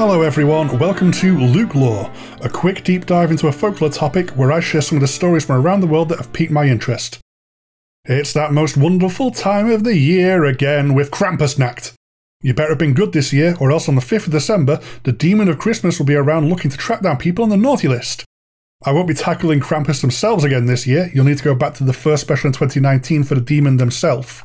Hello, everyone. Welcome to Luke Lore, a quick deep dive into a folklore topic where I share some of the stories from around the world that have piqued my interest. It's that most wonderful time of the year again with Krampusnacht. You better have been good this year, or else on the 5th of December, the Demon of Christmas will be around looking to track down people on the naughty list. I won't be tackling Krampus themselves again this year, you'll need to go back to the first special in 2019 for the demon themselves.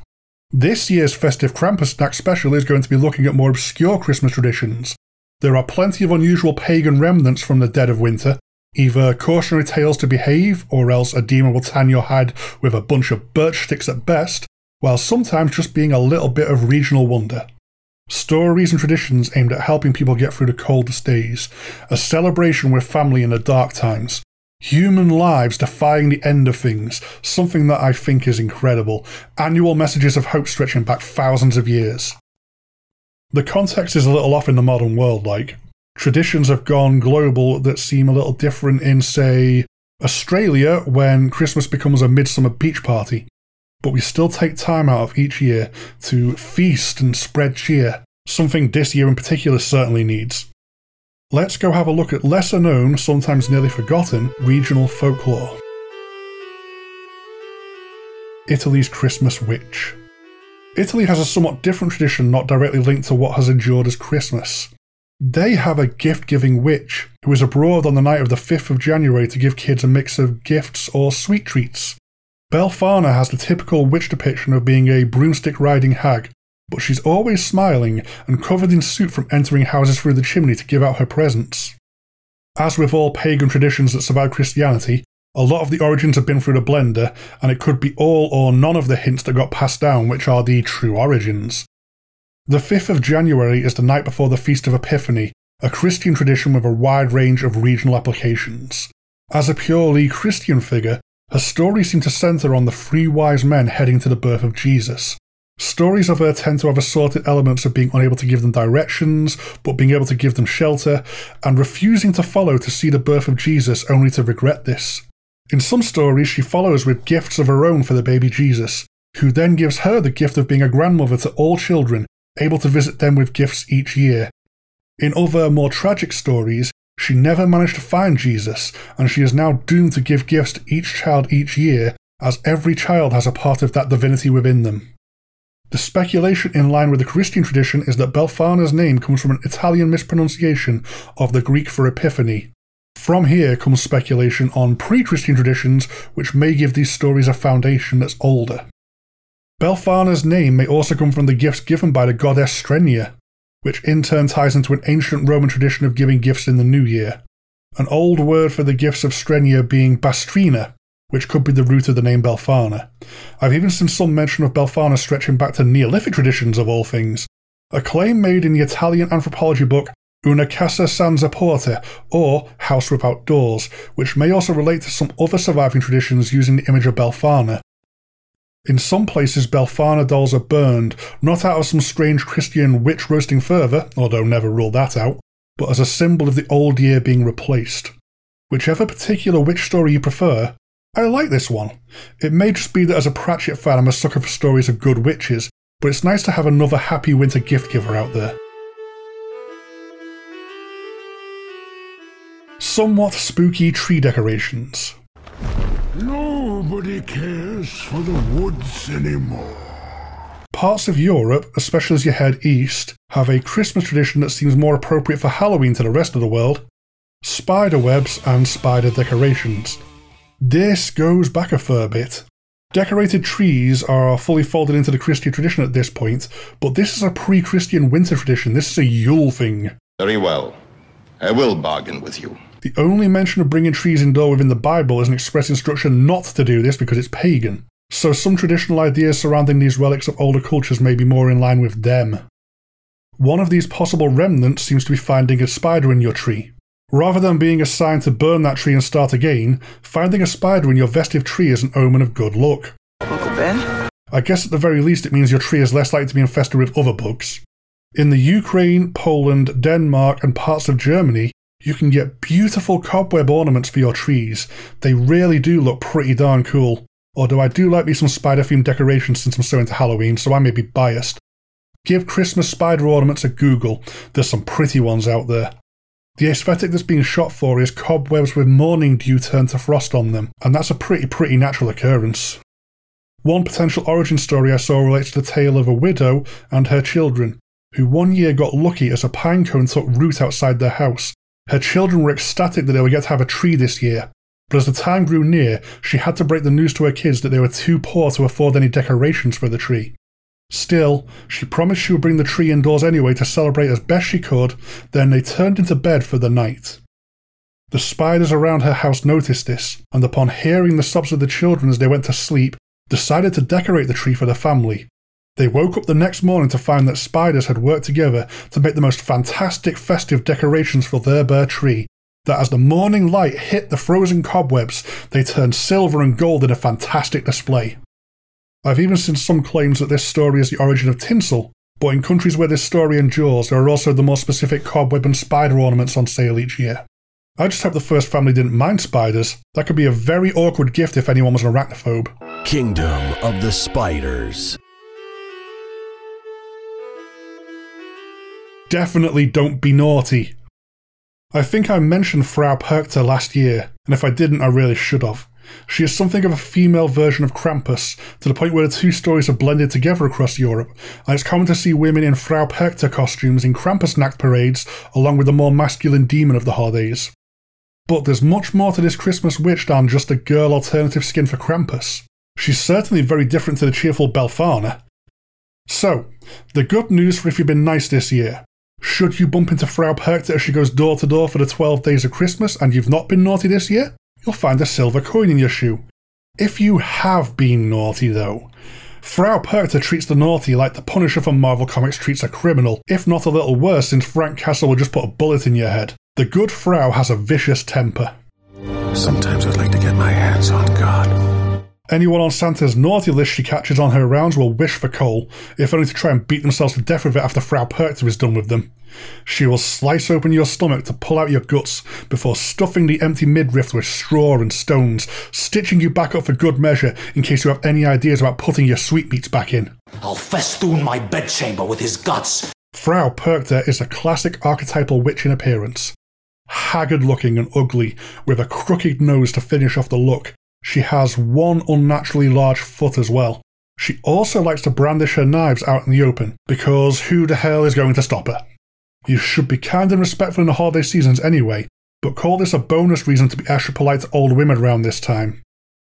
This year's festive Krampusnacht special is going to be looking at more obscure Christmas traditions. There are plenty of unusual pagan remnants from the dead of winter, either cautionary tales to behave, or else a demon will tan your head with a bunch of birch sticks at best, while sometimes just being a little bit of regional wonder. Stories and traditions aimed at helping people get through the coldest days, a celebration with family in the dark times. Human lives defying the end of things, something that I think is incredible. Annual messages of hope stretching back thousands of years. The context is a little off in the modern world, like, traditions have gone global that seem a little different in, say, Australia when Christmas becomes a midsummer beach party but we still take time out of each year to feast and spread cheer, something this year in particular certainly needs. Let's go have a look at lesser known, sometimes nearly forgotten, regional folklore. Italy's Christmas Witch. Italy has a somewhat different tradition not directly linked to what has endured as Christmas. They have a gift giving witch who is abroad on the night of the 5th of January to give kids a mix of gifts or sweet treats. Belfana has the typical witch depiction of being a broomstick riding hag, but she's always smiling and covered in soot from entering houses through the chimney to give out her presents. As with all pagan traditions that survive Christianity, a lot of the origins have been through the blender, and it could be all or none of the hints that got passed down which are the true origins. The 5th of January is the night before the Feast of Epiphany, a Christian tradition with a wide range of regional applications. As a purely Christian figure, her stories seem to centre on the three wise men heading to the birth of Jesus. Stories of her tend to have assorted elements of being unable to give them directions, but being able to give them shelter, and refusing to follow to see the birth of Jesus only to regret this. In some stories, she follows with gifts of her own for the baby Jesus, who then gives her the gift of being a grandmother to all children, able to visit them with gifts each year. In other, more tragic stories, she never managed to find Jesus, and she is now doomed to give gifts to each child each year, as every child has a part of that divinity within them. The speculation in line with the Christian tradition is that Belfana's name comes from an Italian mispronunciation of the Greek for epiphany. From here comes speculation on pre Christian traditions, which may give these stories a foundation that's older. Belfana's name may also come from the gifts given by the goddess Strenia, which in turn ties into an ancient Roman tradition of giving gifts in the new year. An old word for the gifts of Strenia being bastrina, which could be the root of the name Belfana. I've even seen some mention of Belfana stretching back to Neolithic traditions of all things. A claim made in the Italian anthropology book Una Casa Senza Porte, or House Without Doors, which may also relate to some other surviving traditions using the image of Belfana, in some places, Belfana dolls are burned, not out of some strange Christian witch roasting fervour, although never rule that out, but as a symbol of the old year being replaced. Whichever particular witch story you prefer, I like this one. It may just be that as a Pratchett fan, I'm a sucker for stories of good witches, but it's nice to have another happy winter gift giver out there. Somewhat spooky tree decorations. Nobody cares for the woods anymore. Parts of Europe, especially as you head east, have a Christmas tradition that seems more appropriate for Halloween to the rest of the world spider webs and spider decorations. This goes back a fair bit. Decorated trees are fully folded into the Christian tradition at this point, but this is a pre Christian winter tradition. This is a Yule thing. Very well. I will bargain with you. The only mention of bringing trees indoor within the Bible is an express instruction not to do this because it's pagan. So some traditional ideas surrounding these relics of older cultures may be more in line with them. One of these possible remnants seems to be finding a spider in your tree. Rather than being assigned to burn that tree and start again, finding a spider in your festive tree is an omen of good luck. Uncle Ben? I guess at the very least it means your tree is less likely to be infested with other bugs. In the Ukraine, Poland, Denmark, and parts of Germany, you can get beautiful cobweb ornaments for your trees. They really do look pretty darn cool. Although I do like me some spider themed decorations since I'm so into Halloween, so I may be biased. Give Christmas spider ornaments a Google, there's some pretty ones out there. The aesthetic that's being shot for is cobwebs with morning dew turned to frost on them, and that's a pretty, pretty natural occurrence. One potential origin story I saw relates to the tale of a widow and her children, who one year got lucky as a pine cone took root outside their house. Her children were ecstatic that they would get to have a tree this year, but as the time grew near, she had to break the news to her kids that they were too poor to afford any decorations for the tree. Still, she promised she would bring the tree indoors anyway to celebrate as best she could, then they turned into bed for the night. The spiders around her house noticed this, and upon hearing the sobs of the children as they went to sleep, decided to decorate the tree for the family. They woke up the next morning to find that spiders had worked together to make the most fantastic festive decorations for their bare tree, that as the morning light hit the frozen cobwebs, they turned silver and gold in a fantastic display. I've even seen some claims that this story is the origin of tinsel, but in countries where this story endures, there are also the more specific cobweb and spider ornaments on sale each year. I just hope the first family didn't mind spiders. That could be a very awkward gift if anyone was an arachnophobe. Kingdom of the Spiders. Definitely don't be naughty. I think I mentioned Frau Perchta last year, and if I didn't, I really should have. She is something of a female version of Krampus, to the point where the two stories are blended together across Europe, and it's common to see women in Frau Perchta costumes in Krampusnacht parades, along with the more masculine demon of the holidays. But there's much more to this Christmas witch than just a girl alternative skin for Krampus. She's certainly very different to the cheerful Befana. So, the good news for if you've been nice this year. Should you bump into Frau Perchta as she goes door to door for the 12 days of Christmas and you've not been naughty this year, you'll find a silver coin in your shoe. If you have been naughty, though, Frau Perchta treats the naughty like the Punisher from Marvel Comics treats a criminal, if not a little worse, since Frank Castle will just put a bullet in your head. The good Frau has a vicious temper. Sometimes I'd like to get my hands on God. Anyone on Santa's naughty list she catches on her rounds will wish for coal, if only to try and beat themselves to death with it after Frau Perchta is done with them. She will slice open your stomach to pull out your guts before stuffing the empty midriff with straw and stones, stitching you back up for good measure in case you have any ideas about putting your sweetmeats back in. I'll festoon my bedchamber with his guts. Frau Perchta is a classic archetypal witch in appearance. Haggard looking and ugly, with a crooked nose to finish off the look. She has one unnaturally large foot as well. She also likes to brandish her knives out in the open, because who the hell is going to stop her? You should be kind and respectful in the holiday seasons anyway, but call this a bonus reason to be extra polite to old women around this time.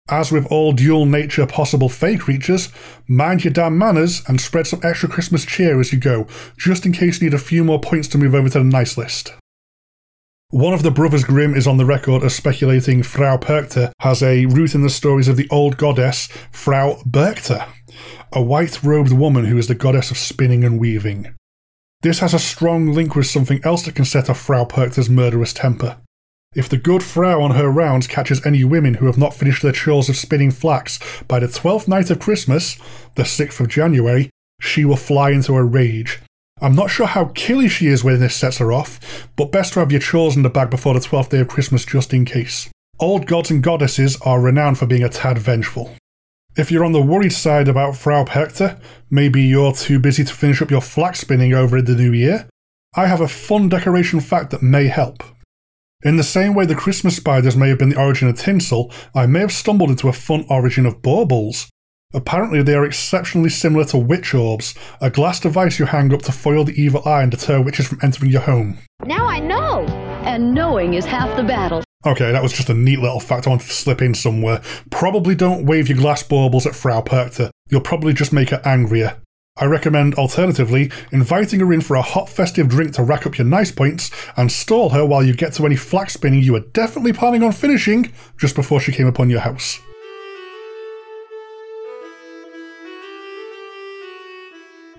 As with all dual nature possible fake creatures, mind your damn manners and spread some extra Christmas cheer as you go, just in case you need a few more points to move over to the nice list. One of the Brothers Grimm is on the record as speculating Frau Perchta has a root in the stories of the old goddess Frau Berchta, a white robed woman who is the goddess of spinning and weaving. This has a strong link with something else that can set off Frau Perchta's murderous temper. If the good Frau on her rounds catches any women who have not finished their chores of spinning flax by the twelfth night of Christmas, the 6th of January, she will fly into a rage. I'm not sure how killy she is when this sets her off, but best to have your chores in the bag before the 12th day of Christmas just in case. Old gods and goddesses are renowned for being a tad vengeful. If you're on the worried side about Frau Perchta, maybe you're too busy to finish up your flax spinning over in the new year, I have a fun decoration fact that may help. In the same way the Christmas spiders may have been the origin of tinsel, I may have stumbled into a fun origin of baubles. Apparently, they are exceptionally similar to witch orbs, a glass device you hang up to foil the evil eye and deter witches from entering your home. Now I know. And knowing is half the battle. Okay, that was just a neat little fact I wanted to slip in somewhere. Probably don't wave your glass baubles at Frau Perchta. You'll probably just make her angrier. I recommend, alternatively, inviting her in for a hot festive drink to rack up your nice points and stall her while you get to any flax spinning you were definitely planning on finishing just before she came upon your house.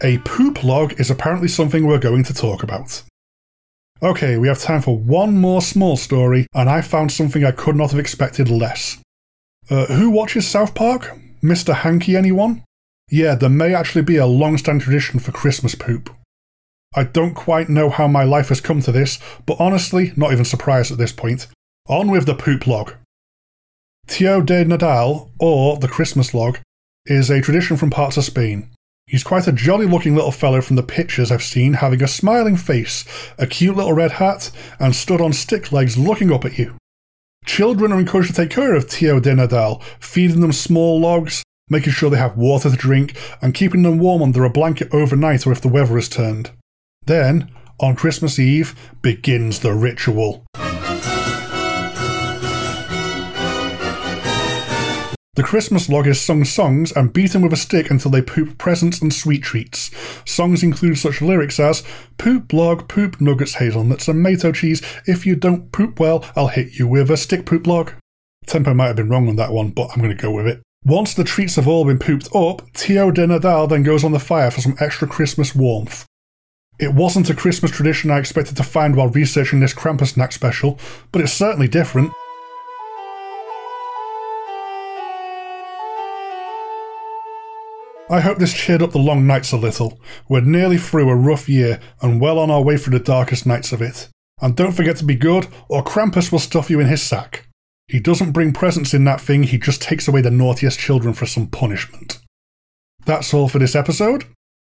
A poop log is apparently something we're going to talk about. Okay, we have time for one more small story, and I found something I could not have expected less. Uh, who watches South Park? Mr. Hanky, anyone? Yeah, there may actually be a long standing tradition for Christmas poop. I don't quite know how my life has come to this, but honestly, not even surprised at this point. On with the poop log. Tio de Nadal, or the Christmas log, is a tradition from parts of Spain. He's quite a jolly looking little fellow from the pictures I've seen, having a smiling face, a cute little red hat, and stood on stick legs looking up at you. Children are encouraged to take care of Tio de Nadal, feeding them small logs, making sure they have water to drink, and keeping them warm under a blanket overnight or if the weather has turned. Then, on Christmas Eve, begins the ritual. The Christmas log is sung songs and beat beaten with a stick until they poop presents and sweet treats. Songs include such lyrics as Poop log, poop nuggets, hazelnuts, and mato cheese. If you don't poop well, I'll hit you with a stick poop log. Tempo might have been wrong on that one, but I'm going to go with it. Once the treats have all been pooped up, Tio de Nadal then goes on the fire for some extra Christmas warmth. It wasn't a Christmas tradition I expected to find while researching this Krampus Krampusnacht special, but it's certainly different. I hope this cheered up the long nights a little. We're nearly through a rough year and well on our way through the darkest nights of it. And don't forget to be good, or Krampus will stuff you in his sack. He doesn't bring presents in that thing, he just takes away the naughtiest children for some punishment. That's all for this episode.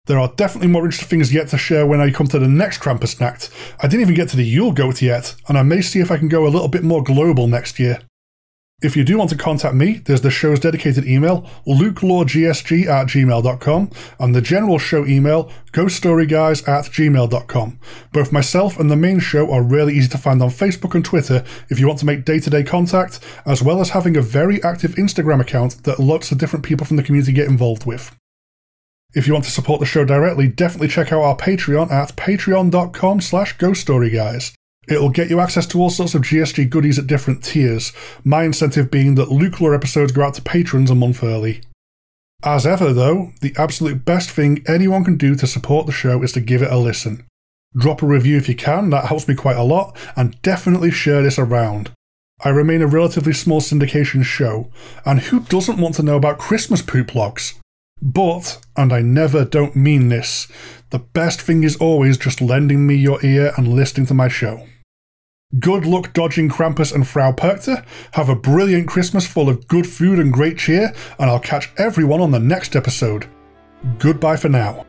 There are definitely more interesting things yet to share when I come to the next Krampus Krampusnacht. I didn't even get to the Yule Goat yet, and I may see if I can go a little bit more global next year. If you do want to contact me, there's the show's dedicated email, lukelawgsg at gmail.com, and the general show email, ghoststoryguys at gmail.com. Both myself and the main show are really easy to find on Facebook and Twitter if you want to make day to day contact, as well as having a very active Instagram account that lots of different people from the community get involved with. If you want to support the show directly, definitely check out our Patreon at patreon.com slash ghoststoryguys. It'll get you access to all sorts of GSG goodies at different tiers, my incentive being that Luke Lore episodes go out to patrons a month early. As ever, though, the absolute best thing anyone can do to support the show is to give it a listen. Drop a review if you can, that helps me quite a lot, and definitely share this around. I remain a relatively small syndication show, and who doesn't want to know about Christmas poop logs? But, and I never don't mean this, the best thing is always just lending me your ear and listening to my show. Good luck dodging Krampus and Frau Perchta. Have a brilliant Christmas full of good food and great cheer, and I'll catch everyone on the next episode. Goodbye for now.